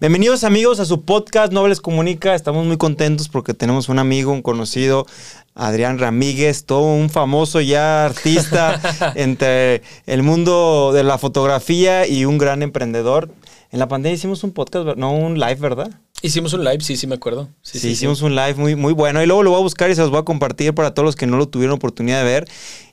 Bienvenidos amigos a su podcast Nobles Comunica. Estamos muy contentos porque tenemos un amigo, un conocido, Adrián Ramírez, todo un famoso ya artista entre el mundo de la fotografía y un gran emprendedor. En la pandemia hicimos un podcast, no un live, ¿verdad? Hicimos un live, sí, sí me acuerdo. Sí, sí, hicimos un live muy, muy bueno. Y luego lo voy a buscar y se los voy a compartir para todos los que no lo tuvieron oportunidad de ver.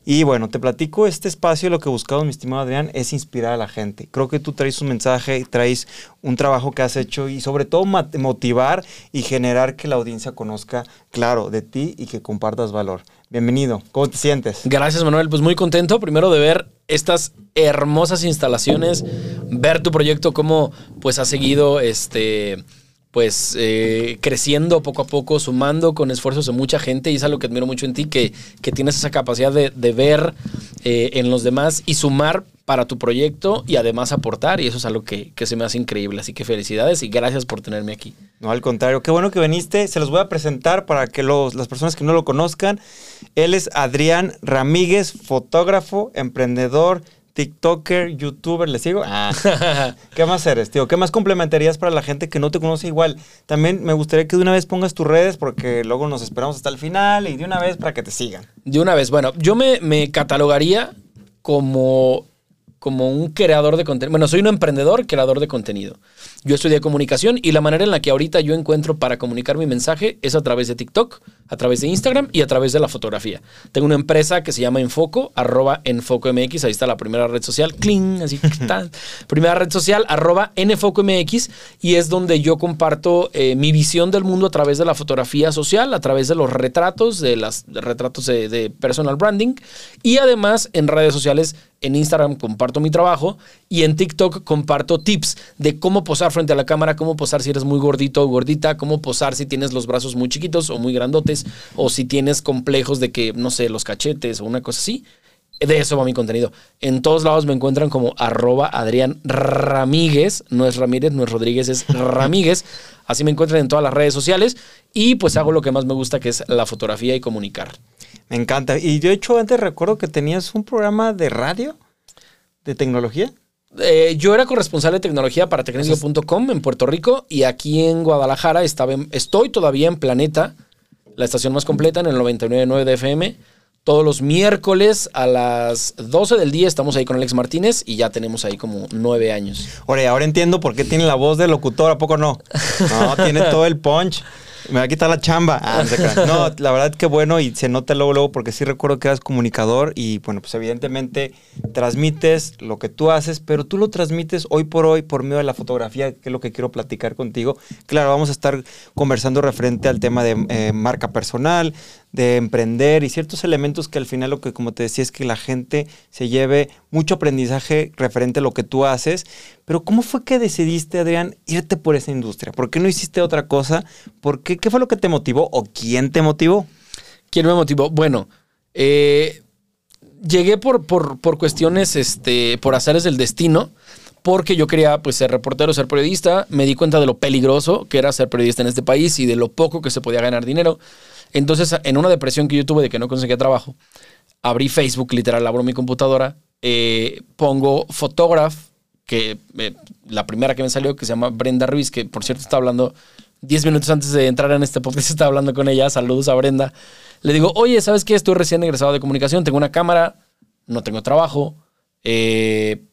Y bueno, te platico, este espacio lo que buscamos, mi estimado Adrián, es inspirar a la gente. Creo que tú traes un mensaje, traes un trabajo que has hecho y sobre todo motivar y generar que la audiencia conozca, claro, de ti y que compartas valor. Bienvenido, ¿cómo te sientes? Gracias Manuel, pues muy contento primero de ver estas hermosas instalaciones, ver tu proyecto, cómo pues ha seguido este pues eh, creciendo poco a poco, sumando con esfuerzos de mucha gente y es algo que admiro mucho en ti, que, que tienes esa capacidad de, ver eh, en los demás y sumar para tu proyecto y además aportar y eso es algo que, que, se me hace increíble. Así que felicidades y gracias por tenerme aquí. No, al contrario, qué bueno que viniste. Se los voy a presentar para que los, las personas que no lo conozcan. Él es Adrián Ramírez, fotógrafo, emprendedor, TikToker, YouTuber, ¿le sigo? Ah. ¿Qué más eres, tío? ¿Qué más complementarías para la gente que no te conoce igual? También me gustaría que de una vez pongas tus redes porque luego nos esperamos hasta el final y de una vez para que te sigan. De una vez, bueno, yo me, me catalogaría como como un creador de contenido. Bueno, soy un emprendedor creador de contenido. Yo estudié comunicación y la manera en la que ahorita yo encuentro para comunicar mi mensaje es a través de TikTok, a través de Instagram y a través de la fotografía. Tengo una empresa que se llama Enfoco, arroba EnfocoMX, ahí está la primera red social, cling, así está. primera red social, arroba EnfocoMX, y es donde yo comparto eh, mi visión del mundo a través de la fotografía social, a través de los retratos, de los retratos de personal branding, y además en redes sociales en Instagram comparto mi trabajo y en TikTok comparto tips de cómo posar frente a la cámara, cómo posar si eres muy gordito o gordita, cómo posar si tienes los brazos muy chiquitos o muy grandotes o si tienes complejos de que, no sé, los cachetes o una cosa así. De eso va mi contenido. En todos lados me encuentran como arroba Adrián Ramírez. No es Ramírez, no es Rodríguez, es Ramírez. Así me encuentran en todas las redes sociales. Y pues hago lo que más me gusta, que es la fotografía y comunicar. Me encanta. Y yo, de hecho, antes recuerdo que tenías un programa de radio de tecnología. Eh, yo era corresponsal de tecnología para tecnicio.com en Puerto Rico y aquí en Guadalajara estaba estoy todavía en Planeta, la estación más completa en el 99.9 de FM. Todos los miércoles a las 12 del día estamos ahí con Alex Martínez y ya tenemos ahí como nueve años. Oye, ahora entiendo por qué tiene la voz de locutor, ¿a poco no? No, tiene todo el punch. Me va a quitar la chamba. Ah, no, la verdad que bueno y se nota luego, luego, porque sí recuerdo que eras comunicador y bueno, pues evidentemente transmites lo que tú haces, pero tú lo transmites hoy por hoy por medio de la fotografía, que es lo que quiero platicar contigo. Claro, vamos a estar conversando referente al tema de eh, marca personal, de emprender y ciertos elementos que al final lo que, como te decía, es que la gente se lleve mucho aprendizaje referente a lo que tú haces. Pero ¿cómo fue que decidiste, Adrián, irte por esa industria? ¿Por qué no hiciste otra cosa? ¿Por qué? ¿Qué fue lo que te motivó o quién te motivó? ¿Quién me motivó? Bueno, eh, llegué por, por, por, cuestiones, este, por hacerles el destino porque yo quería pues ser reportero, ser periodista, me di cuenta de lo peligroso que era ser periodista en este país y de lo poco que se podía ganar dinero. Entonces, en una depresión que yo tuve de que no conseguía trabajo, abrí Facebook, literal, abro mi computadora, eh, pongo Photograph, que eh, la primera que me salió, que se llama Brenda Ruiz, que por cierto está hablando 10 minutos antes de entrar en este podcast, estaba hablando con ella, saludos a Brenda. Le digo, oye, ¿sabes qué? Estoy recién egresado de comunicación, tengo una cámara, no tengo trabajo, eh,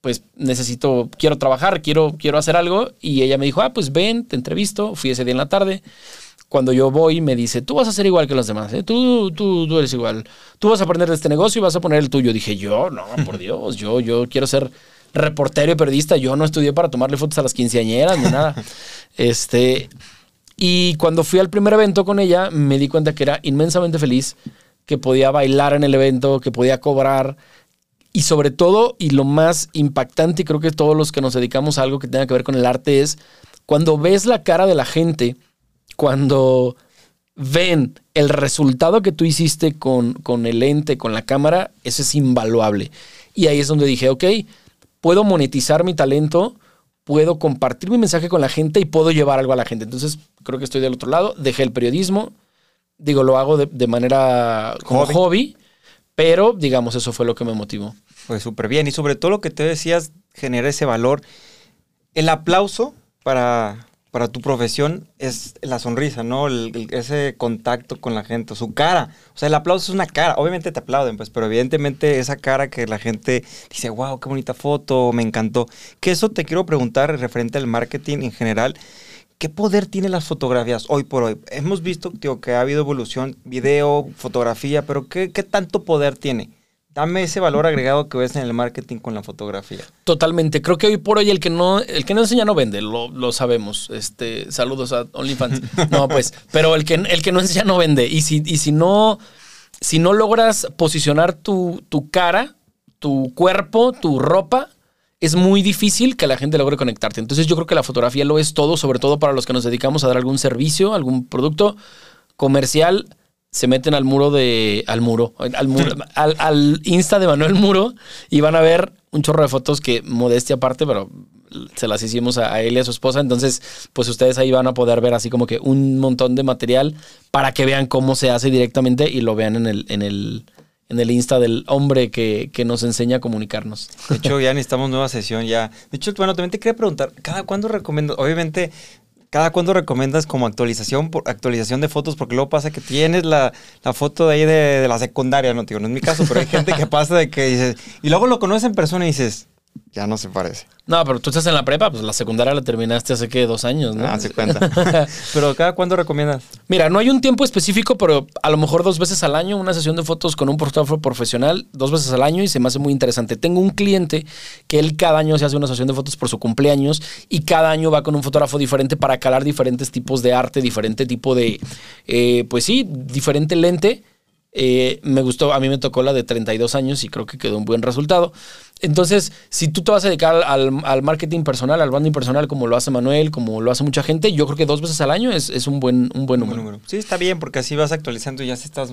pues necesito, quiero trabajar, quiero, quiero hacer algo. Y ella me dijo, ah, pues ven, te entrevisto, fui ese día en la tarde cuando yo voy me dice, tú vas a ser igual que los demás, ¿eh? tú, tú, tú eres igual, tú vas a aprender de este negocio y vas a poner el tuyo. Dije, yo, no, por Dios, yo, yo quiero ser reportero y periodista, yo no estudié para tomarle fotos a las quinceañeras ni nada. este, y cuando fui al primer evento con ella, me di cuenta que era inmensamente feliz, que podía bailar en el evento, que podía cobrar. Y sobre todo, y lo más impactante, y creo que todos los que nos dedicamos a algo que tenga que ver con el arte, es cuando ves la cara de la gente cuando ven el resultado que tú hiciste con, con el lente, con la cámara, eso es invaluable. Y ahí es donde dije, ok, puedo monetizar mi talento, puedo compartir mi mensaje con la gente y puedo llevar algo a la gente. Entonces, creo que estoy del otro lado, dejé el periodismo Digo, lo hago de, de manera como Hobby. hobby. pero digamos, eso fue lo que me motivó. Pues súper bien. Y sobre todo lo que te decías, genera ese valor. El aplauso para, para tu profesión es la sonrisa, ¿no? El- ese contacto con la gente, su cara. O sea, el aplauso es una cara. Obviamente te aplauden, pues, pero evidentemente esa cara que la gente dice, wow, qué bonita foto, me encantó. Que eso te quiero preguntar referente al marketing en general. ¿Qué poder tienen las fotografías hoy por hoy? Hemos visto que ha habido evolución, video, fotografía, pero ¿qué, qué tanto poder tiene? Dame ese valor agregado que ves en el marketing con la fotografía. Totalmente. Creo que hoy por hoy el que no, el que no enseña no vende, lo, lo sabemos. Este, saludos a OnlyFans. No, pues, pero el que, el que no enseña no vende. Y si, y si no, si no logras posicionar tu, tu cara, tu cuerpo, tu ropa, es muy difícil que la gente logre conectarte. Entonces yo creo que la fotografía lo es todo, sobre todo para los que nos dedicamos a dar algún servicio, algún producto comercial. Se meten al muro de. al muro. Al, muro, al, al Insta de Manuel Muro y van a ver un chorro de fotos que, modestia aparte, pero se las hicimos a, él y a su esposa. Entonces, pues ustedes ahí van a poder ver así como que un montón de material para que vean cómo se hace directamente y lo vean en el, en el, en el Insta del hombre que, que nos enseña a comunicarnos. De hecho, ya necesitamos nueva sesión ya. De hecho, bueno, también te quería preguntar, ¿cada cuándo recomiendas? Obviamente, ¿cada cuándo recomiendas como actualización por actualización de fotos? Porque luego pasa que tienes la, la foto de ahí de, de la secundaria, no, tío, no es mi caso, pero hay gente que pasa de que dices, y luego lo conoces en persona y dices, ya no se parece. No, pero tú estás en la prepa, pues la secundaria la terminaste hace que dos años, ¿no? Ah, se cuenta. pero ¿cada cuándo recomiendas? Mira, no hay un tiempo específico, pero a lo mejor dos veces al año, una sesión de fotos con un fotógrafo profesional, dos veces al año y se me hace muy interesante. Tengo un cliente que él cada año se hace una sesión de fotos por su cumpleaños y cada año va con un fotógrafo diferente para calar diferentes tipos de arte, diferente tipo de, eh, pues sí, diferente lente. Eh, me gustó, a mí me tocó la de 32 años y creo que quedó un buen resultado. Entonces, si tú te vas a dedicar al, al- marketing personal, al branding personal, como lo hace Manuel, como lo hace mucha gente, yo creo que dos veces al año es, es un buen, un buen número. número. Sí, está bien, porque así vas actualizando y ya si estás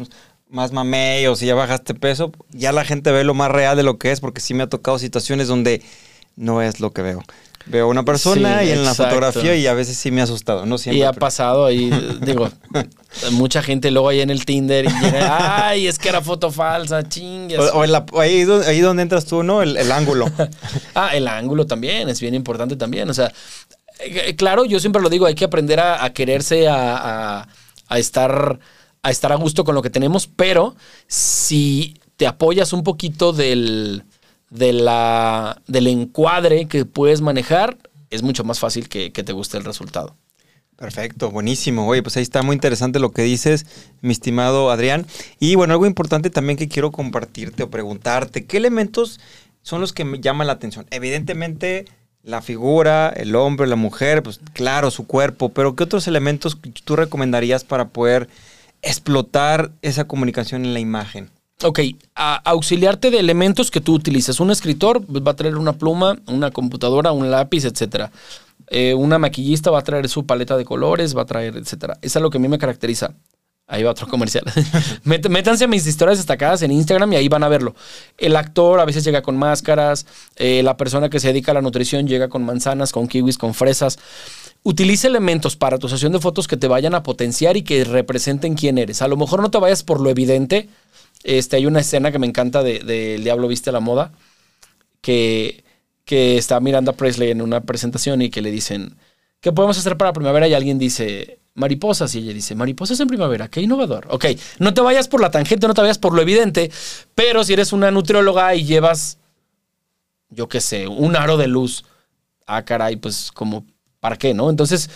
más mamey o si ya bajaste peso, ya la gente ve lo más real de lo que es, porque sí me ha tocado situaciones donde no es lo que veo. Veo una persona Sí, y en la fotografía y a veces sí me ha asustado, no siempre. Y ha pero- pasado ahí, digo, mucha gente luego ahí en el Tinder y llega, ay, es que era foto falsa, chingas. O, la- ahí, ahí donde entras tú, ¿no? El, el ángulo. Ah, el ángulo también, es bien importante también. O sea, eh, claro, yo siempre lo digo, hay que aprender a, a quererse, a, a- a estar, a estar a gusto con lo que tenemos, pero si te apoyas un poquito del, de la, del encuadre que puedes manejar, es mucho más fácil que, que te guste el resultado. Perfecto, buenísimo. Oye, pues ahí está muy interesante lo que dices, mi estimado Adrián. Y bueno, algo importante también que quiero compartirte o preguntarte, ¿qué elementos son los que me llaman la atención? Evidentemente, la figura, el hombre, la mujer, pues claro, su cuerpo, pero ¿qué otros elementos tú recomendarías para poder explotar esa comunicación en la imagen? Ok, auxiliarte de elementos que tú utilices. Un escritor pues, va a traer una pluma, una computadora, un lápiz, etcétera. Eh, una maquillista va a traer su paleta de colores, va a traer, etcétera. Eso es lo que a mí me caracteriza. Ahí va otro comercial. Métanse a mis historias destacadas en Instagram y ahí van a verlo. El actor a veces llega con máscaras, eh, la persona que se dedica a la nutrición llega con manzanas, con kiwis, con fresas. Utiliza elementos para tu sesión de fotos que te vayan a potenciar y que representen quién eres. A lo mejor no te vayas por lo evidente. Este, hay una escena que me encanta de, El Diablo Viste a la Moda, que, que está Miranda Presley en una presentación y que le dicen, ¿qué podemos hacer para primavera? Y alguien dice, mariposas. Y ella dice, mariposas en primavera, qué innovador. Ok, no te vayas por la tangente, no te vayas por lo evidente, pero si eres una nutrióloga y llevas, yo qué sé, un aro de luz, ah, caray, pues como, ¿para qué, no? Entonces,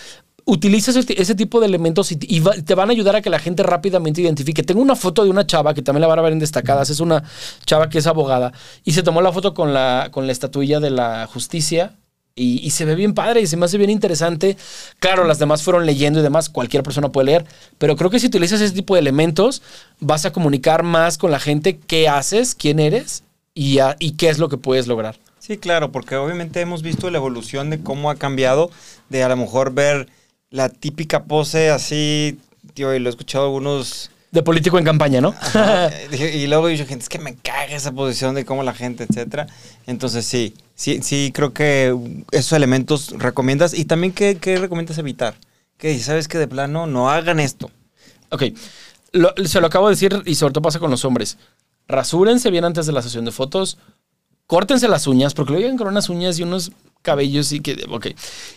utiliza ese, ese tipo de elementos y, te van a ayudar a que la gente rápidamente identifique. Tengo una foto de una chava que también la van a ver en destacadas. Es una chava que es abogada y se tomó la foto con la, con la estatuilla de la justicia. Y, se ve bien padre y se me hace bien interesante. Claro, las demás fueron leyendo y demás, cualquier persona puede leer, pero creo que si utilizas ese tipo de elementos, vas a comunicar más con la gente qué haces, quién eres y, y qué es lo que puedes lograr. Sí, claro, porque obviamente hemos visto la evolución de cómo ha cambiado, de a lo mejor ver la típica pose así, tío, y lo he escuchado algunos... De político en campaña, ¿no? Ajá, dije- y luego dije, gente, es que me caga esa posición de cómo la gente, etcétera. Entonces sí, sí, sí, creo que esos elementos recomiendas. Y también, ¿qué, qué recomiendas evitar? Que ¿sabes que De plano, no hagan esto. Ok. Lo- se lo acabo de decir y sobre todo pasa con los hombres. Rasúrense bien antes de la sesión de fotos. Córtense las uñas, porque lo llegan con unas uñas y unos cabellos y que. Ok.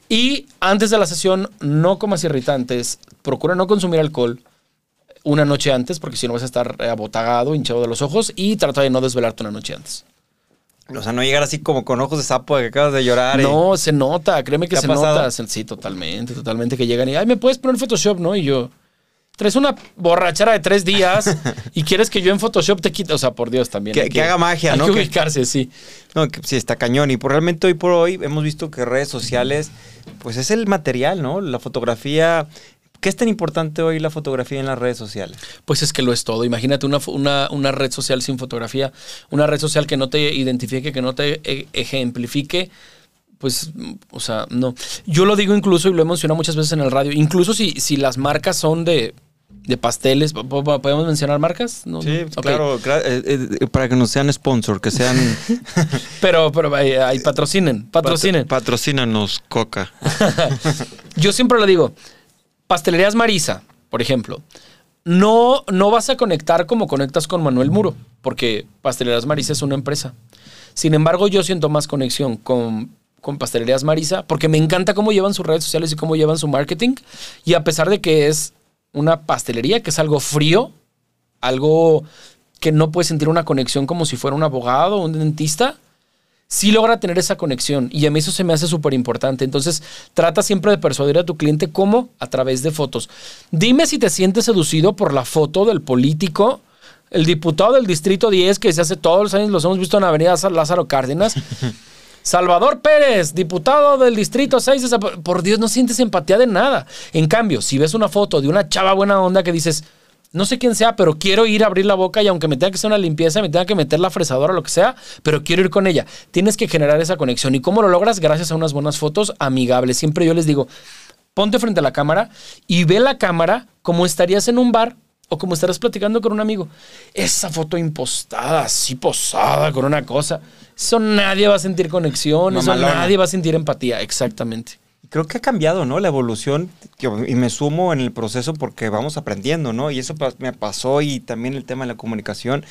Y antes de la sesión, no comas irritantes. Procura no consumir alcohol una noche antes, porque si no vas a estar abotagado, hinchado de los ojos. Y trata de no desvelarte una noche antes. O sea, no llegar así como con ojos de sapo de que acabas de llorar. y- No, se nota, créeme que ¿Te ha se nota. Sí, totalmente, totalmente. Que llegan y, ay, ¿me puedes poner Photoshop? ¿No? Y yo, traes una borrachera de tres días y quieres que yo en Photoshop te quite. O sea, por Dios también. Que- hay que haga magia, hay ¿no? que Que- ubicarse, sí. No, que sí, está cañón. Y por, realmente hoy por hoy hemos visto que redes sociales, pues es el material, ¿no? La fotografía. ¿Qué es tan importante hoy la fotografía en las redes sociales? Pues es que lo es todo. Imagínate una, una, una red social sin fotografía, una red social que no te identifique, que no te e- ejemplifique. Pues, o sea, no. Yo lo digo incluso y lo he mencionado muchas veces en el radio. Incluso si, si las marcas son de, de pasteles, ¿po- po- ¿podemos mencionar marcas? No, Sí, Ok. claro, cla- eh, eh, para que nos sean sponsor, que sean... Pero, pero ahí, patrocinen, patrocinen. Patrocínanos, Coca. Yo siempre lo digo, pastelerías Marisa, por ejemplo, no, no vas a conectar como conectas con Manuel Muro, porque Pastelerías Marisa es una empresa. Sin embargo, yo siento más conexión con, con Pastelerías Marisa, porque me encanta cómo llevan sus redes sociales y cómo llevan su marketing. Y a pesar de que es una pastelería, que es algo frío, algo que no puedes sentir una conexión como si fuera un abogado o un dentista, sí logra tener esa conexión y a mí eso se me hace súper importante. Entonces, trata siempre de persuadir a tu cliente cómo a través de fotos. Dime si te sientes seducido por la foto del político, el diputado del Distrito 10 que se hace todos los años, los hemos visto en Avenida Sa- Lázaro Cárdenas. Salvador Pérez, diputado del Distrito 6. de Zapa- Por Dios, no sientes empatía de nada. En cambio, si ves una foto de una chava buena onda que dices, no sé quién sea, pero quiero ir a abrir la boca y aunque me tenga que hacer una limpieza, me tenga que meter la fresadora lo que sea, pero quiero ir con ella. Tienes que generar esa conexión. ¿Y cómo lo logras? Gracias a unas buenas fotos amigables. Siempre yo les digo, ponte frente a la cámara y ve la cámara como estarías en un bar o como estarás platicando con un amigo. Esa foto impostada, así posada con una cosa. Eso nadie va a sentir conexión, eso nadie va a sentir empatía. Exactamente. Creo que ha cambiado, ¿no? La evolución, y me sumo en el proceso porque vamos aprendiendo, ¿no? Y eso me pasó y también el tema de la comunicación.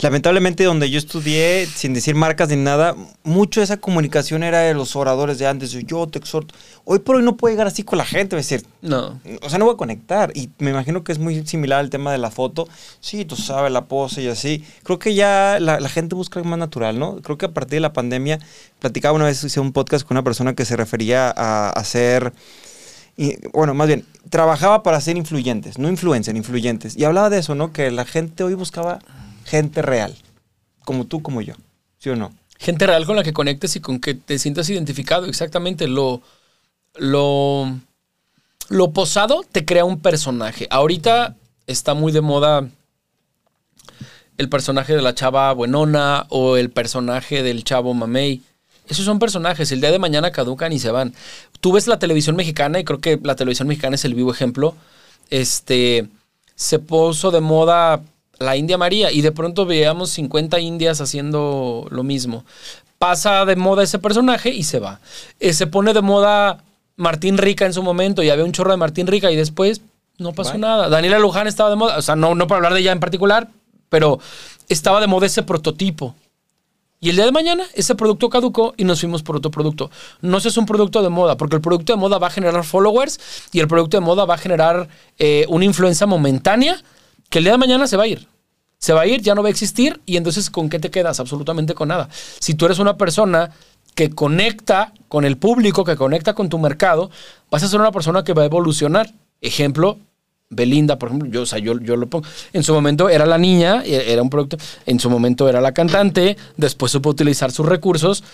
Lamentablemente donde yo estudié, sin decir marcas ni nada, mucho de esa comunicación era de los oradores de antes, yo te exhorto. Hoy por hoy no puedo llegar así con la gente, es decir, No. o sea, no voy a conectar. Y me imagino que es muy similar al tema de la foto. Sí, tú sabes, la pose y así. Creo que ya la, la gente busca algo más natural, ¿no? Creo que a partir de la pandemia, platicaba una vez, hice un podcast con una persona que se refería a hacer. Y, bueno, más bien, trabajaba para ser influyentes, no influencer, influyentes. Y hablaba de eso, ¿no? Que la gente hoy buscaba gente real, como tú, como yo. ¿Sí o no? Gente real con la que conectes y con que te sientas identificado. Exactamente. Lo, lo, lo posado te crea un personaje. Ahorita está muy de moda el personaje de la chava buenona o el personaje del chavo mamey. Esos son personajes. El día de mañana caducan y se van. Tú ves la televisión mexicana y creo que la televisión mexicana es el vivo ejemplo. Este se puso de moda la India María y de pronto veíamos 50 indias haciendo lo mismo. Pasa de moda ese personaje y se va. Eh, se pone de moda Martín Rica en su momento y había un chorro de Martín Rica y después no pasó Bye. nada. Daniela Luján estaba de moda, o sea, no, no para hablar de ella en particular, pero estaba de moda ese prototipo. Y el día de mañana ese producto caducó y nos fuimos por otro producto. No sé, es un producto de moda, porque el producto de moda va a generar followers y el producto de moda va a generar eh, una influencia momentánea que el día de mañana se va a ir. Se va a ir, ya no va a existir y entonces ¿con qué te quedas? Absolutamente con nada. Si tú eres una persona que conecta con el público, que conecta con tu mercado, vas a ser una persona que va a evolucionar. Ejemplo, Belinda, por ejemplo, yo, o sea, yo, yo lo pongo. En su momento era la niña, e- era un producto. En su momento era la cantante, después supo utilizar sus recursos.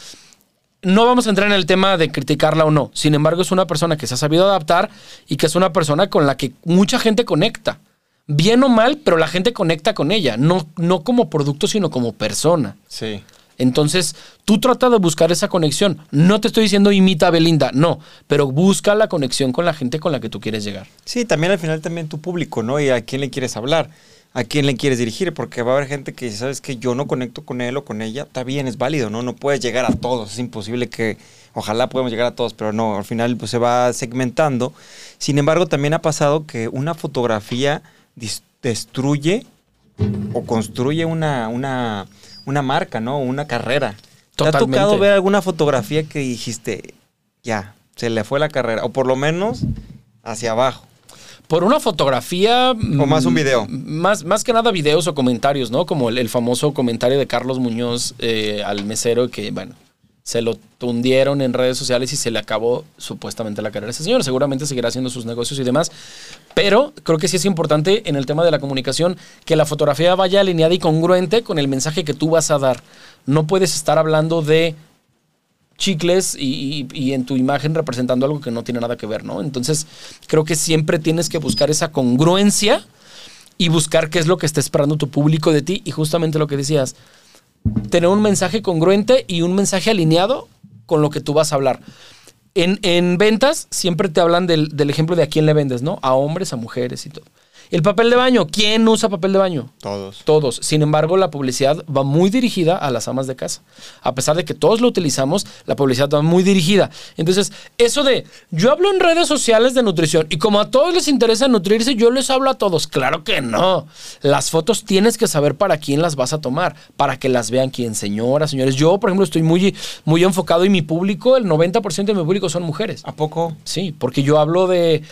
No vamos a entrar en el tema de criticarla o no. Sin embargo, es una persona que se ha sabido adaptar y que es una persona con la que mucha gente conecta. Bien o mal, pero la gente conecta con ella. No, no como producto, sino como persona. Sí. Entonces, tú trata de buscar esa conexión. No te estoy diciendo imita a Belinda, no, pero busca la conexión con la gente con la que tú quieres llegar. Sí, también al final también tu público, ¿no? Y a quién le quieres hablar, a quién le quieres dirigir, porque va a haber gente que sabes que yo no conecto con él o con ella, está bien, es válido, ¿no? No puedes llegar a todos, es imposible que, ojalá podamos llegar a todos, pero no, al final pues se va segmentando. Sin embargo, también ha pasado que una fotografía destruye o construye una, una, una marca, ¿no? Una carrera. ¿Te ha tocado ver alguna fotografía que dijiste, ya, se le fue la carrera? O por lo menos hacia abajo. Por una fotografía. O más un mm, video. Más, más que nada videos o comentarios, ¿no? Como el, el famoso comentario de Carlos Muñoz eh, al mesero que, bueno, se lo tundieron en redes sociales y se le acabó supuestamente la carrera a ese señor. Seguramente seguirá haciendo sus negocios y demás. Pero creo que sí es importante en el tema de la comunicación que la fotografía vaya alineada y congruente con el mensaje que tú vas a dar. No puedes estar hablando de chicles y, en tu imagen representando algo que no tiene nada que ver, ¿no? Entonces, creo que siempre tienes que buscar esa congruencia y buscar qué es lo que está esperando tu público de ti y justamente lo que decías, tener un mensaje congruente y un mensaje alineado con lo que tú vas a hablar. En, en ventas siempre te hablan del, del ejemplo de a quién le vendes, ¿no? A hombres, a mujeres y todo. El papel de baño, ¿quién usa papel de baño? Todos. Todos. Sin embargo, la publicidad va muy dirigida a las amas de casa. A pesar de que todos lo utilizamos, la publicidad va muy dirigida. Entonces, eso de yo hablo en redes sociales de nutrición y como a todos les interesa nutrirse, yo les hablo a todos. Claro que no. Las fotos tienes que saber para quién las vas a tomar, para que las vean quién, señoras, señores. Yo, por ejemplo, estoy muy, muy enfocado y mi público, el 90% de mi público son mujeres. ¿A poco? Sí, porque yo hablo de, eh,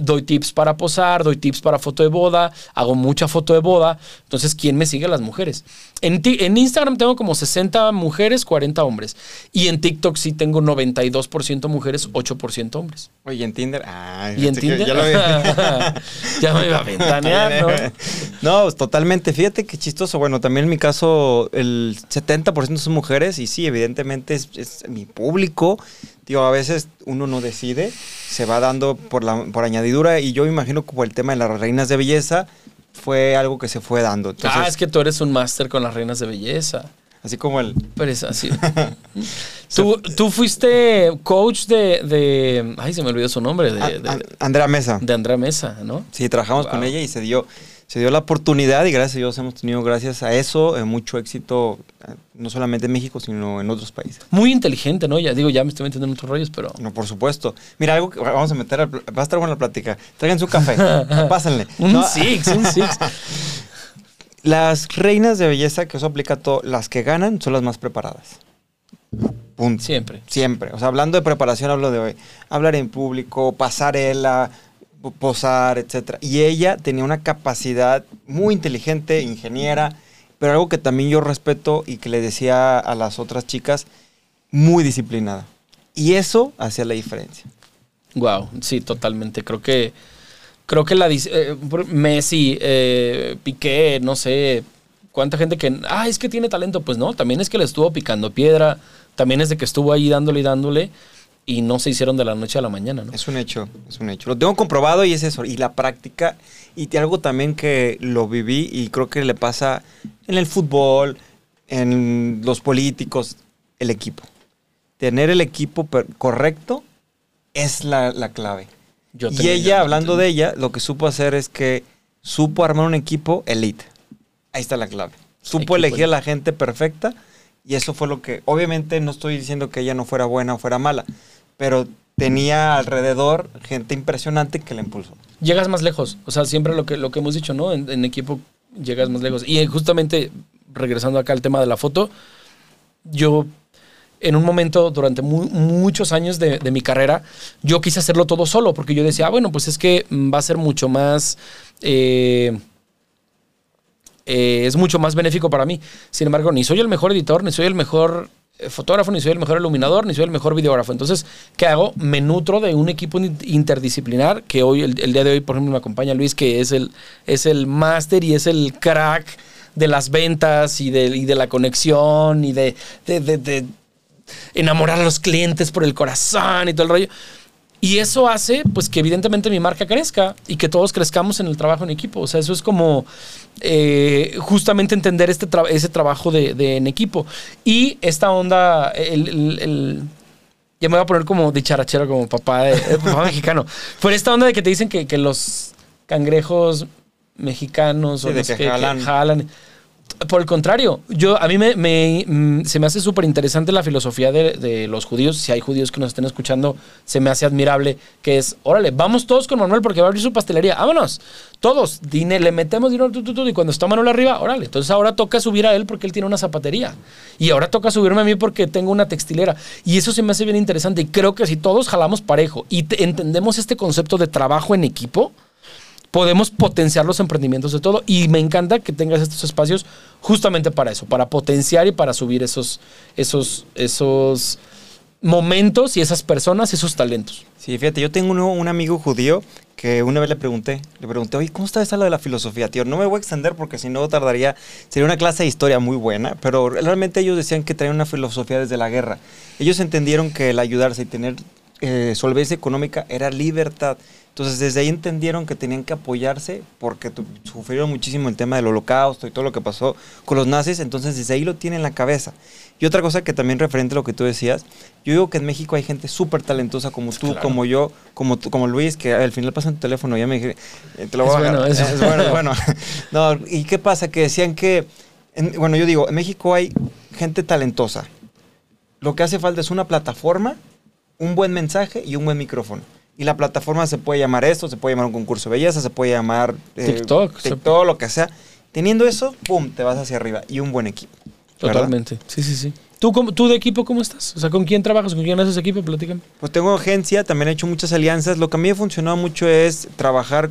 doy tips para posar, doy tips para foto de boda, hago mucha foto de boda. Entonces, ¿quién me sigue? Las mujeres. En, ti- en Instagram tengo como 60 mujeres, 40 hombres. Y en TikTok sí tengo 92% mujeres, 8% hombres. Oye, en Tinder. Ay, ¿Y en Tinder? Ya lo ya me iba a ventanear, ¿no? No, pues, totalmente. Fíjate qué chistoso. Bueno, también en mi caso, el 70% son mujeres y sí, evidentemente es, es mi público. Digo, a veces uno no decide, se va dando por, la, por añadidura y yo me imagino que por el tema de las reinas de belleza fue algo que se fue dando. Entonces, ah, es que tú eres un máster con las reinas de belleza. Así como el... Pero es así. tú, tú fuiste coach de, de- Ay, se me olvidó su nombre. De, Andrea Mesa. de Andrea Mesa, ¿no? Sí, trabajamos con ella y se dio, se dio la oportunidad y gracias a Dios hemos tenido, gracias a eso, eh, mucho éxito, eh, no solamente en México, sino en otros países. Muy inteligente, ¿no? Ya digo, ya me estoy metiendo en otros rollos, pero. No, por supuesto. Mira, algo que vamos a meter, al va a estar buena la plática. Traigan su café, pásenle. Un No, six, un six. Las reinas de belleza, que eso aplica a todo, las que ganan son las más preparadas. Punto. Siempre. Siempre. O sea, hablando de preparación, hablo de hablar en público, pasarela, posar, etcétera. Y ella tenía una capacidad muy inteligente, ingeniera, pero algo que también yo respeto y que le decía a las otras chicas, muy disciplinada. Y eso hacía la diferencia. Wow, sí, totalmente. Creo que. Creo que la eh, Messi, eh, Piqué, no sé. ¿Cuánta gente que. Ah, es que tiene talento? Pues no, también es que le estuvo picando piedra. También es de que estuvo ahí dándole y dándole. Y no se hicieron de la noche a la mañana, ¿no? Es un hecho, es un hecho. Lo tengo comprobado y es eso. Y la práctica, y algo también que lo viví y creo que le pasa en el fútbol, en los políticos, el equipo. Tener el equipo correcto es la, la clave. Yo y ella, hablando de ella, lo que supo hacer es que supo armar un equipo elite. Ahí está la clave. Supo Equipo elegir a la gente perfecta y eso fue lo que, obviamente no estoy diciendo que ella no fuera buena o fuera mala, pero tenía alrededor gente impresionante que la impulsó. llegas más lejos. O sea, siempre lo que, lo que hemos dicho, ¿no? En, equipo llegas más lejos. Y eh, justamente, regresando acá al tema de la foto, yo en un momento, durante mu- muchos años de, mi carrera, yo quise hacerlo todo solo, porque yo decía, ah, bueno, pues es que mm, va a ser mucho más... eh, eh, es mucho más benéfico para mí. Sin embargo, ni soy el mejor editor, ni soy el mejor fotógrafo, ni soy el mejor iluminador, ni soy el mejor videógrafo. Entonces, ¿qué hago? Me nutro de un equipo in- interdisciplinar que hoy, el, el día de hoy, por ejemplo, me acompaña Luis, que es el, es el máster y es el crack de las ventas y de, y de la conexión y de- de enamorar a los clientes por el corazón y todo el rollo. Y eso hace, pues, que evidentemente mi marca crezca y que todos crezcamos en el trabajo en equipo. O sea, eso es como eh, justamente entender este tra- ese trabajo de, de en equipo. Y esta onda, el, el- el- ya me voy a poner como dicharachero, como papá, de, eh, papá mexicano. Por esta onda de que te dicen que, que los cangrejos mexicanos Sí, o los que que, que jalan. Por el contrario, yo a mí me, mm, se me hace súper interesante la filosofía de, los judíos. Si hay judíos que nos estén escuchando, se me hace admirable que es, órale, vamos todos con Manuel porque va a abrir su pastelería. Vámonos, todos. Dine, le metemos dinero, tu, y cuando está Manuel arriba, órale. Entonces ahora toca subir a él porque él tiene una zapatería. Y ahora toca subirme a mí porque tengo una textilera. Y eso se me hace bien interesante. Y creo que si todos jalamos parejo y te- entendemos este concepto de trabajo en equipo, podemos potenciar los emprendimientos de todo y me encanta que tengas estos espacios justamente para eso, para potenciar y para subir esos, esos, esos momentos y esas personas, esos talentos. Sí, fíjate, yo tengo uno- un amigo judío que una vez le pregunté, le pregunté, oye, ¿cómo está esta lo de la filosofía, tío? No me voy a extender porque si no tardaría, sería una clase de historia muy buena, pero realmente ellos decían que traían una filosofía desde la guerra. Ellos entendieron que el ayudarse y tener eh, solvencia económica era libertad. Entonces desde ahí entendieron que tenían que apoyarse porque tu- sufrieron muchísimo el tema del holocausto y todo lo que pasó con los nazis, entonces desde ahí lo tienen en la cabeza. Y otra cosa que también referente a lo que tú decías, yo digo que en México hay gente súper talentosa como tú, Claro. como yo, como tú, como Luis, que al final pasan tu teléfono, ya me dije, eh, te lo Es voy a bueno, agarrar. es es bueno, es bueno. No, ¿y qué pasa? Que decían que, en- bueno, yo digo, en México hay gente talentosa. Lo que hace falta es una plataforma, un buen mensaje y un buen micrófono. Y la plataforma se puede llamar esto, se puede llamar un concurso de belleza, se puede llamar eh, TikTok, TikTok, lo que sea. Teniendo eso, pum, te vas hacia arriba. Y un buen equipo. ¿verdad? Totalmente. Sí, sí, sí. ¿Tú, cómo- ¿Tú de equipo cómo estás? O sea, ¿con quién trabajas? ¿Con quién haces equipo? Platícame. Pues tengo agencia, también he hecho muchas alianzas. Lo que a mí me ha funcionado mucho es trabajar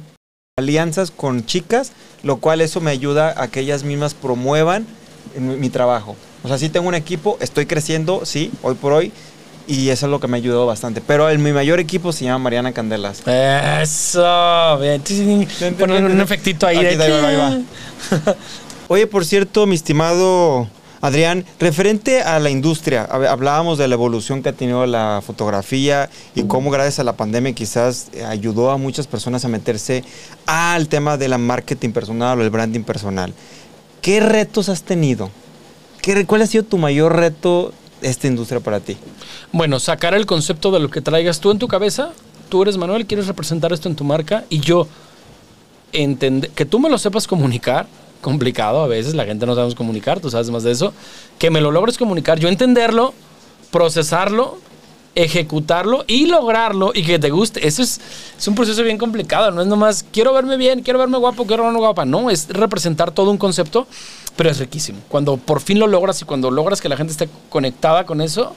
alianzas con chicas, lo cual eso me ayuda a que ellas mismas promuevan mi, mi trabajo. O sea, sí tengo un equipo, estoy creciendo, sí, hoy por hoy, y eso es lo que me ha ayudado bastante. Pero el, mi mayor equipo se llama Mariana Candelas. Eso. Bien. Poner un efectito ahí. Aquí, de ahí va, ahí va. Oye, por cierto, mi estimado Adrián, referente a la industria, hab- hablábamos de la evolución que ha tenido la fotografía y cómo gracias a la pandemia quizás eh, ayudó a muchas personas a meterse al tema de la marketing personal o el branding personal. ¿Qué retos has tenido? ¿Qué, ¿Cuál ha sido tu mayor reto esta industria para ti? Bueno, sacar el concepto de lo que traigas tú en tu cabeza. Tú eres Manuel, quieres representar esto en tu marca y yo entender que tú me lo sepas comunicar, complicado a veces, la gente no sabemos comunicar, tú sabes más de eso, que me lo logres comunicar, yo entenderlo, procesarlo, ejecutarlo y lograrlo y que te guste. Eso es, es un proceso bien complicado, no es nomás quiero verme bien, quiero verme guapo, quiero verme guapa, no, es representar todo un concepto, pero es riquísimo. Cuando por fin lo logras y cuando logras que la gente esté conectada con eso,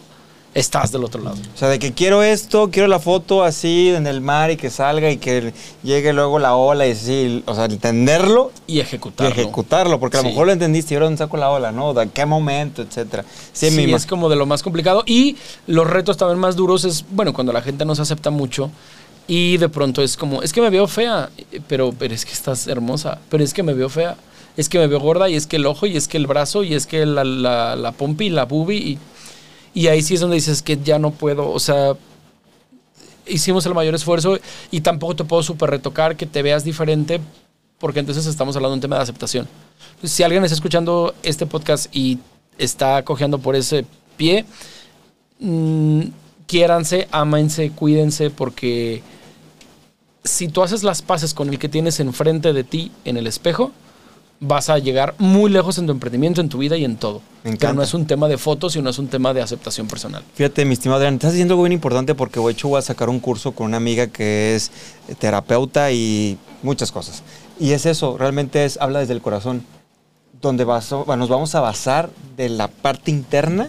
estás del otro lado. O sea, de que quiero esto, quiero la foto así en el mar y que salga y que llegue luego la ola y así, o sea, entenderlo Y y ejecutarlo. ejecutarlo, porque a lo Sí. mejor lo entendiste y ahora dónde saco la ola, ¿no? ¿De qué momento, etcétera? Sí, Sí, es como de lo más complicado. Y los retos también más duros es, bueno, cuando la gente no se acepta mucho y de pronto es como, es que me veo fea, pero, pero es que estás hermosa, pero es que me veo fea, es que me veo gorda y es que el ojo y es que el brazo y es que la, la, la pompi y la boobie y, y ahí sí es donde dices que ya no puedo, o sea, hicimos el mayor esfuerzo y tampoco te puedo súper retocar que te veas diferente porque entonces estamos hablando de un tema de aceptación. Si alguien está escuchando este podcast y está cojeando por ese pie, mm, quiéranse, ámense, cuídense, porque si tú haces las paces con el que tienes enfrente de ti en el espejo, vas a llegar muy lejos en tu emprendimiento, en tu vida y en todo. Me Pero no es un tema de fotos, sino es un tema de aceptación personal. Fíjate, mi estimado Adrián, estás diciendo algo bien importante porque de hecho voy a sacar un curso con una amiga que es eh, terapeuta y muchas cosas. Y es eso, realmente es, habla desde el corazón, donde bueno, nos vamos a basar de la parte interna.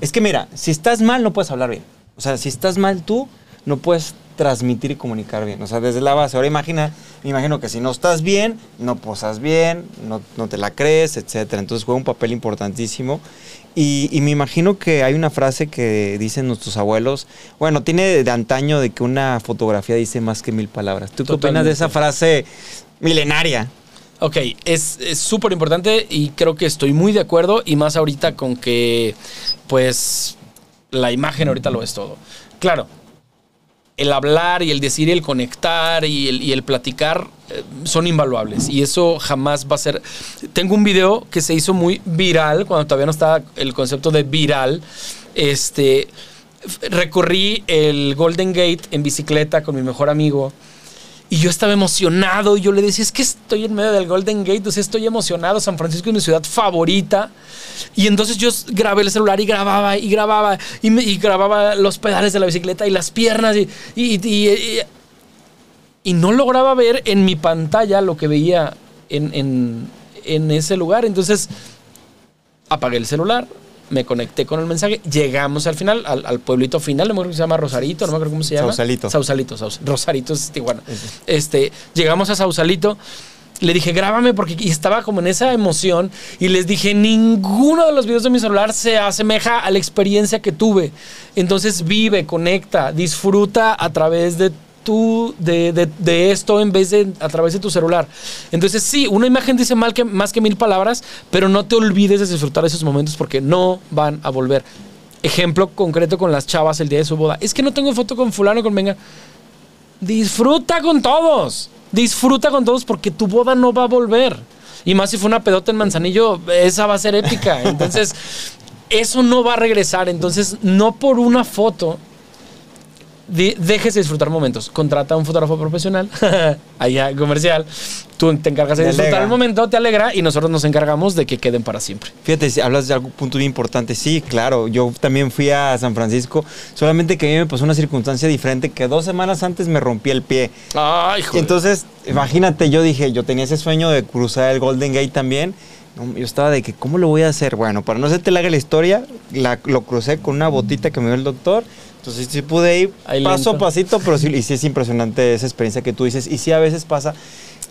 Es que mira, si estás mal no puedes hablar bien. O sea, si estás mal tú, no puedes transmitir y comunicar bien. O sea, desde la base. Ahora imagina, me imagino que si no estás bien, no posas bien, no, no te la crees, etcétera. Entonces juega un papel importantísimo. Y, y me imagino que hay una frase que dicen nuestros abuelos, bueno, tiene de antaño de que una fotografía dice más que mil palabras. ¿Tú qué opinas de esa frase milenaria? Ok, es es súper importante y creo que estoy muy de acuerdo y más ahorita con que, pues, la imagen ahorita lo es todo. Claro, el hablar y el decir y el conectar y el, platicar eh, son invaluables. Y eso jamás va a ser... Tengo un video que se hizo muy viral cuando todavía no estaba el concepto de viral. Este, recorrí el Golden Gate en bicicleta con mi mejor amigo Y yo estaba emocionado y yo le decía, es que estoy en medio del Golden Gate, o sea, estoy emocionado, San Francisco es mi ciudad favorita. Y entonces yo grabé el celular y grababa y grababa y, grababa los pedales de la bicicleta y las piernas y- y- y no lograba ver en mi pantalla lo que veía en, en- en ese lugar. Entonces apagué el celular, me conecté con el mensaje, llegamos al final, al, al pueblito final, no me acuerdo cómo se llama Rosarito, no me acuerdo cómo se llama. Sausalito. Sausalito, Saus- Rosarito es Tijuana. Este, llegamos a Sausalito. Le dije, grábame porque estaba como en esa emoción y les dije, ninguno de los videos de mi celular se asemeja a la experiencia que tuve. Entonces vive, conecta, disfruta a través de tu, de, esto en vez de a través de tu celular. Entonces sí, una imagen dice que, más que mil palabras, pero no te olvides de disfrutar esos momentos porque no van a volver. Ejemplo concreto con las chavas el día de su boda. Es que no tengo foto con fulano, con venga. Disfruta con todos. Disfruta con todos porque tu boda no va a volver. Y más si fue una pedota en Manzanillo, esa va a ser épica. Entonces, eso no va a regresar. Entonces, no por una foto de disfrutar momentos. Contrata a un fotógrafo profesional, allá comercial. Tú te encargas de disfrutar el momento, te alegra y nosotros nos encargamos de que queden para siempre. Fíjate, si hablas de algún punto bien importante. Sí, claro, yo también fui a San Francisco, solamente que a mí me pasó una circunstancia diferente que dos semanas antes me rompí el pie. Ay, Y entonces, imagínate, yo dije, yo tenía ese sueño de cruzar el Golden Gate también. Yo estaba de que, ¿cómo lo voy a hacer? Bueno, para no hacerte larga la historia, la- lo crucé con una botita que me dio el doctor. Entonces sí pude ir Ahí paso lento. a pasito, pero sí, y sí es impresionante esa experiencia que tú dices. Y sí a veces pasa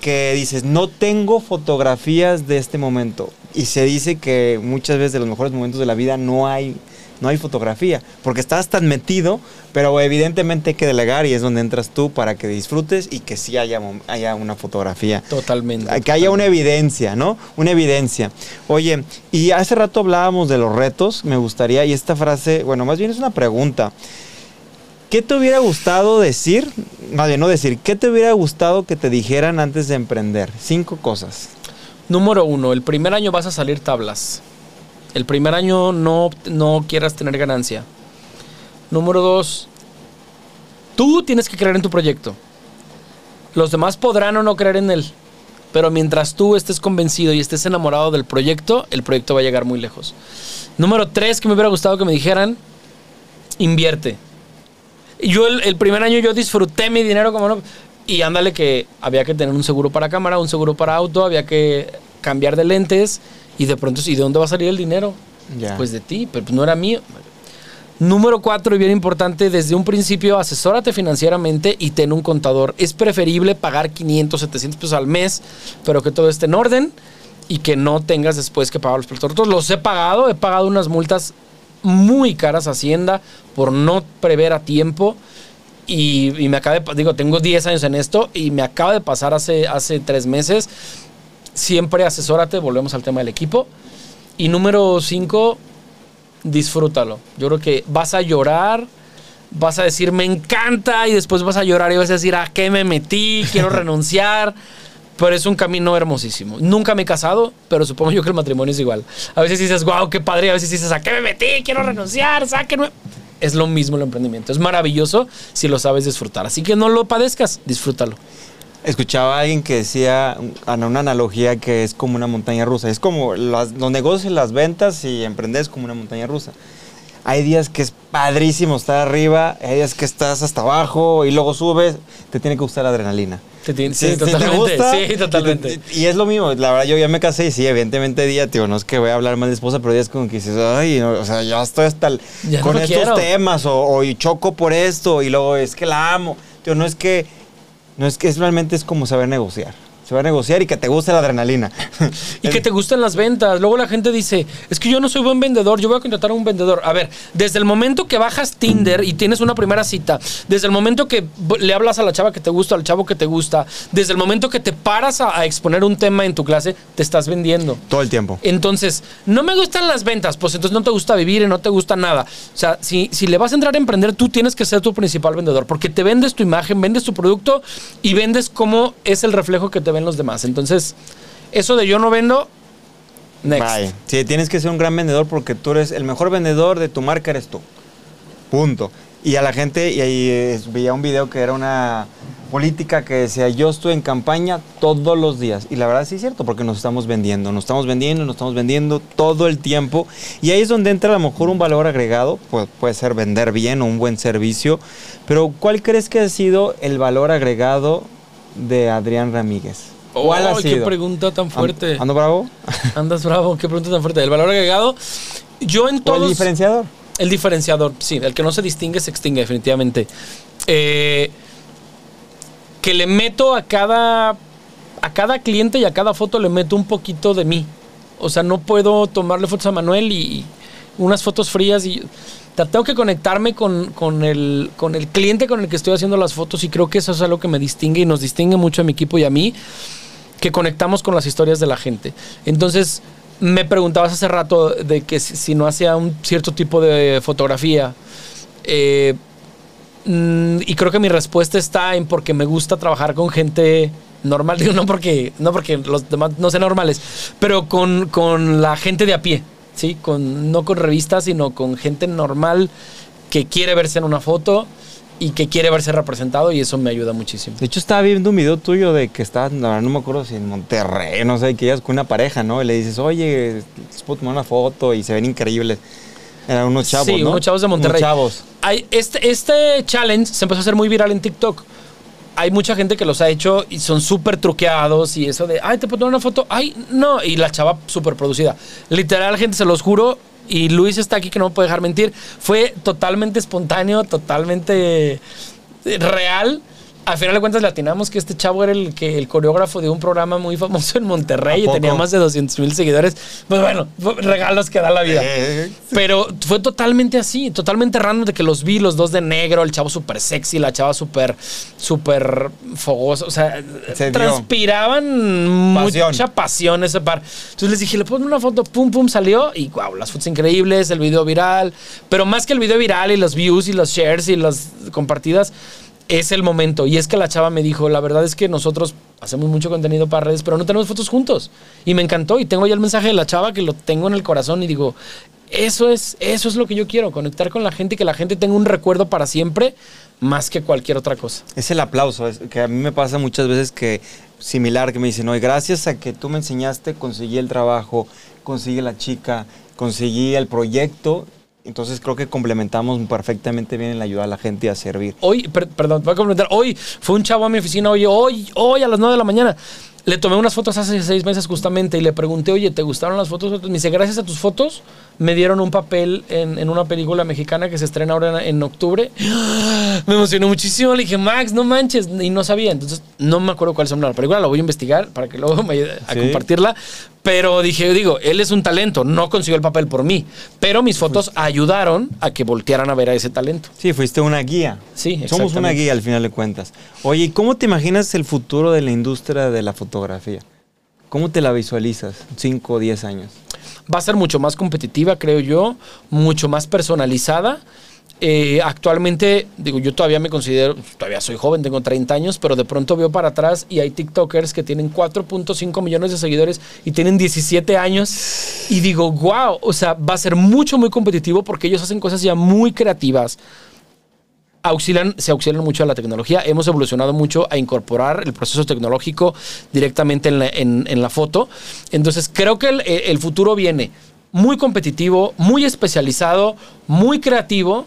que dices, no tengo fotografías de este momento. Y se dice que muchas veces de los mejores momentos de la vida no hay, no hay fotografía, porque estás tan metido, pero evidentemente hay que delegar y es donde entras tú para que disfrutes y que sí haya, haya una fotografía. Totalmente. Que haya una evidencia, ¿no? Una evidencia. Oye, y hace rato hablábamos de los retos, me gustaría, y esta frase, bueno, más bien es una pregunta. ¿Qué te hubiera gustado decir? Más bien, no decir, ¿qué te hubiera gustado que te dijeran antes de emprender? Cinco cosas. Número uno, el primer año vas a salir tablas. El primer año no, no quieras tener ganancia. Número dos, tú tienes que creer en tu proyecto. Los demás podrán o no creer en él. Pero mientras tú estés convencido y estés enamorado del proyecto, el proyecto va a llegar muy lejos. Número tres, que me hubiera gustado que me dijeran, invierte. Yo el, el primer año yo disfruté mi dinero como no. Y ándale que había que tener un seguro para cámara, un seguro para auto, había que cambiar de lentes. Y de pronto, ¿y de dónde va a salir el dinero? Pues de ti, pero pues no era mío. Número cuatro, y bien importante, desde un principio asesórate financieramente y ten un contador. Es preferible pagar 500, 700 pesos al mes, pero que todo esté en orden y que no tengas después que pagar los productos. Los he pagado, he pagado unas multas muy caras a Hacienda por no prever a tiempo. Y, y me acaba de, digo, tengo 10 años en esto y me acaba de pasar hace, hace tres meses. Siempre asesórate, volvemos al tema del equipo. Y número 5, disfrútalo. Yo creo que vas a llorar, vas a decir me encanta y después vas a llorar y vas a decir a qué me metí, quiero renunciar. Pero es un camino hermosísimo. Nunca me he casado, pero supongo yo que el matrimonio es igual. A veces dices, wow, qué padre. A veces dices, ¿a qué me metí? Quiero renunciar, sáquenme. Es lo mismo el emprendimiento. Es maravilloso si lo sabes disfrutar. Así que no lo padezcas, disfrútalo. Escuchaba a alguien que decía una analogía que es como una montaña rusa. Es como las- los negocios, las ventas y emprender es como una montaña rusa. Hay días que es padrísimo estar arriba, hay días que estás hasta abajo y luego subes. Te tiene que gustar la adrenalina. Te tiene- Si- sí, si te totalmente. gusta, sí, totalmente. Y, te- y es lo mismo, la verdad, yo ya me casé y sí, evidentemente día, tío, no es que voy a hablar mal de esposa, pero días como que dices, ay, no, o sea, ya estoy hasta el- Ya con no estos quiero. temas, o, o y choco por esto, y luego es que la amo. Tío, no es que, no es que es realmente es como saber negociar. Se va a negociar y que te guste la adrenalina. Y que te gusten las ventas. Luego la gente dice, es que yo no soy buen vendedor, yo voy a contratar a un vendedor. A ver, desde el momento que bajas Tinder y tienes una primera cita, desde el momento que le hablas a la chava que te gusta, al chavo que te gusta, desde el momento que te paras a, a exponer un tema en tu clase, te estás vendiendo. Todo el tiempo. Entonces, no me gustan las ventas, pues entonces no te gusta vivir y no te gusta nada. O sea, si, si le vas a entrar a emprender, tú tienes que ser tu principal vendedor, porque te vendes tu imagen, vendes tu producto y vendes cómo es el reflejo que te ven los demás. Entonces, eso de yo no vendo, next. Vaya. Sí, tienes que ser un gran vendedor porque tú eres el mejor vendedor de tu marca, eres tú. Punto. Y a la gente, y ahí eh, veía un video que era una política que decía, yo estoy en campaña todos los días. Y la verdad sí es cierto, porque nos estamos vendiendo, nos estamos vendiendo, nos estamos vendiendo todo el tiempo. Y ahí es donde entra a lo mejor un valor agregado, pues puede ser vender bien o un buen servicio. Pero ¿cuál crees que ha sido el valor agregado de Adrián Ramírez? ¿Cuál ha ¡Ay, sido? qué pregunta tan fuerte! ¿An- ¿Ando bravo? Andas bravo, qué pregunta tan fuerte. El valor agregado, yo en ¿O el todos... diferenciador? El diferenciador, sí, el que no se distingue se extingue definitivamente. Eh, que le meto a cada a cada cliente y a cada foto le meto un poquito de mí. O sea, no puedo tomarle fotos a Manuel y unas fotos frías y tengo que conectarme con, con el, con el cliente con el que estoy haciendo las fotos y creo que eso es algo que me distingue y nos distingue mucho a mi equipo y a mí, que conectamos con las historias de la gente. Entonces, me preguntabas hace rato de que si, si no hacía un cierto tipo de fotografía. eh, mm, y creo que mi respuesta está en porque me gusta trabajar con gente normal. Digo, no porque, no porque los demás no sean normales, pero con, con la gente de a pie. ¿Sí? Con, no con revistas, sino con gente normal que quiere verse en una foto y que quiere verse representado y eso me ayuda muchísimo. De hecho, estaba viendo un video tuyo de que estabas, no, no me acuerdo si en Monterrey, no sé, que ibas con una pareja, ¿no? Y le dices, oye, ¿les puedo tomar una foto? Y se ven increíbles. Eran unos chavos, sí, ¿no? unos chavos de Monterrey. Unos chavos. Hay, este, este challenge se empezó a hacer muy viral en TikTok. Hay mucha gente que los ha hecho y son súper truqueados y eso de, ay, te puedo una foto, ay, no, y la chava súper producida. Literal, gente, se los juro, y Luis está aquí que no me puede dejar mentir, fue totalmente espontáneo, totalmente real. Al final de cuentas le atinamos que este chavo era el, que, el coreógrafo de un programa muy famoso en Monterrey ¿A y tenía más de 200 mil seguidores. Pues bueno, regalos que da la vida. Eh, Pero fue totalmente así, totalmente random de que los vi los dos de negro, el chavo súper sexy, la chava súper, súper fogosa. O sea, Se transpiraban Pasión. mucha pasión ese par. Entonces les dije, le pongo una foto, pum, pum, salió y wow, las fotos increíbles, el video viral. Pero más que el video viral y los views y los shares y las compartidas, es el momento. Y es que la chava me dijo, la verdad es que nosotros hacemos mucho contenido para redes, pero no tenemos fotos juntos. Y me encantó. Y tengo ya el mensaje de la chava que lo tengo en el corazón y digo, eso es, eso es lo que yo quiero, conectar con la gente y que la gente tenga un recuerdo para siempre, más que cualquier otra cosa. Es el aplauso, que a mí me pasa muchas veces que similar, que me dicen, oye, gracias a que tú me enseñaste, conseguí el trabajo, conseguí la chica, conseguí el proyecto. Entonces creo que complementamos perfectamente bien en la ayuda a la gente y a servir. Hoy, per- perdón, voy a comentar. Hoy fue un chavo a mi oficina, oye, hoy, hoy a las 9 de la mañana. Le tomé unas fotos hace seis meses justamente y le pregunté, oye, ¿te gustaron las fotos? Me dice, gracias a tus fotos me dieron un papel en, en una película mexicana que se estrena ahora en, en octubre. Me emocionó muchísimo. Le dije, Max, no manches. Y no sabía. Entonces, no me acuerdo cuál es el nombre de la película. La voy a investigar para que luego me ayude a Sí. compartirla. Pero dije, digo, él es un talento. No consiguió el papel por mí. Pero mis fotos ayudaron a que voltearan a ver a ese talento. Sí, fuiste una guía. Sí, Somos una guía al final de cuentas. Oye, ¿y cómo te imaginas el futuro de la industria de la fotografía? ¿Cómo te la visualizas? 5 o 10 años. va a ser mucho más competitiva, creo yo, mucho más personalizada. Eh, actualmente, digo, yo todavía me considero, todavía soy joven, tengo 30 años, pero de pronto veo para atrás y hay TikTokers que tienen 4.5 millones de seguidores y tienen 17 años y digo, wow, o sea, va a ser mucho, muy competitivo porque ellos hacen cosas ya muy creativas. Auxilian, se auxilian mucho a la tecnología. Hemos evolucionado mucho a incorporar el proceso tecnológico directamente en la, foto. Entonces, creo que el futuro viene muy competitivo, muy especializado, muy creativo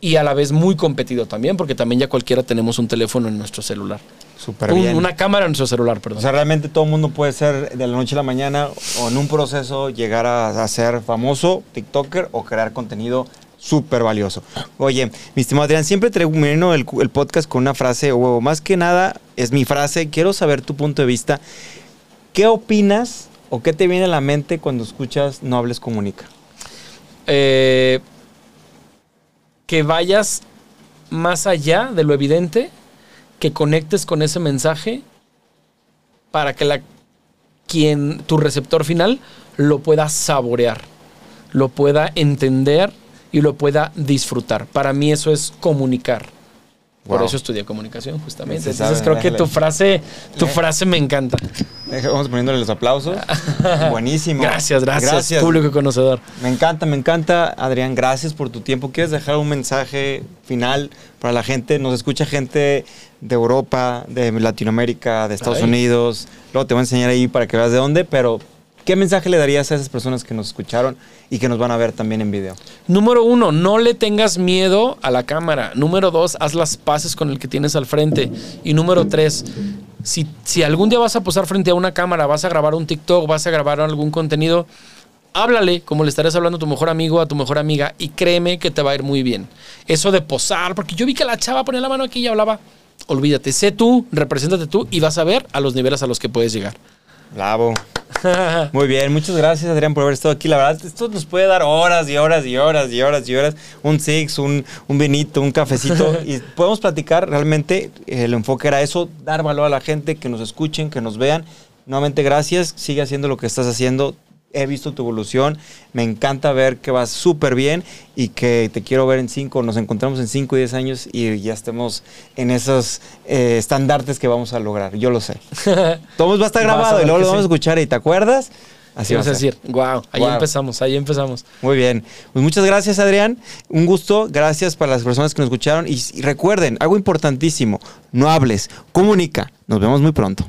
y a la vez muy competido también, porque también ya cualquiera tenemos un teléfono en nuestro celular. Súper Un- bien. una cámara en nuestro celular, perdón. O sea, realmente todo el mundo puede ser de la noche a la mañana o en un proceso llegar a, a ser famoso, TikToker o crear contenido súper valioso. Oye, mi estimado Adrián, siempre termino el, el podcast con una frase, o más que nada es mi frase, quiero saber tu punto de vista. ¿Qué opinas o qué te viene a la mente cuando escuchas No hables comunica? Eh, que vayas más allá de lo evidente, que conectes con ese mensaje para que la, quien, tu receptor final lo pueda saborear, lo pueda entender y lo pueda disfrutar. Para mí eso es comunicar. Por Wow. eso estudié comunicación, justamente. Se Entonces sabe, creo que tu frase, tu frase me encanta. Vamos poniéndole los aplausos. Buenísimo. Gracias, gracias, Gracias. público conocedor. Me encanta, me encanta, Adrián. Gracias por tu tiempo. ¿Quieres dejar un mensaje final para la gente? Nos escucha gente de Europa, de Latinoamérica, de Estados Ay. Unidos. Luego te voy a enseñar ahí para que veas de dónde, pero ¿qué mensaje le darías a esas personas que nos escucharon y que nos van a ver también en video? Número uno, no le tengas miedo a la cámara. Número dos, haz las paces con el que tienes al frente. Y número tres, si, si algún día vas a posar frente a una cámara, vas a grabar un TikTok, vas a grabar algún contenido, háblale como le estarías hablando a tu mejor amigo, a tu mejor amiga, y créeme que te va a ir muy bien. Eso de posar, porque yo vi que la chava ponía la mano aquí y hablaba. Olvídate, sé tú, represéntate tú y vas a ver a los niveles a los que puedes llegar. Bravo. Muy bien, muchas gracias Adrián por haber estado aquí. La verdad, esto nos puede dar horas y horas y horas y horas y horas. Un six, un, un vinito, un cafecito. y podemos platicar realmente. El enfoque era eso, dar valor a la gente, que nos escuchen, que nos vean. Nuevamente, gracias. Sigue haciendo lo que estás haciendo. He visto tu evolución. Me encanta ver que vas súper bien y que te quiero ver en cinco. Nos encontramos en cinco y 10 años y ya estemos en esos eh, estandartes que vamos a lograr. Yo lo sé. Todo va a estar a grabado y luego lo vamos sí. a escuchar y ¿te acuerdas? Así Así va vas a decir, wow, ahí Wow. empezamos, ahí empezamos. Muy bien. Pues muchas gracias, Adrián. Un gusto. Gracias para las personas que nos escucharon. Y, y recuerden, algo importantísimo. No hables, comunica. Nos vemos muy pronto.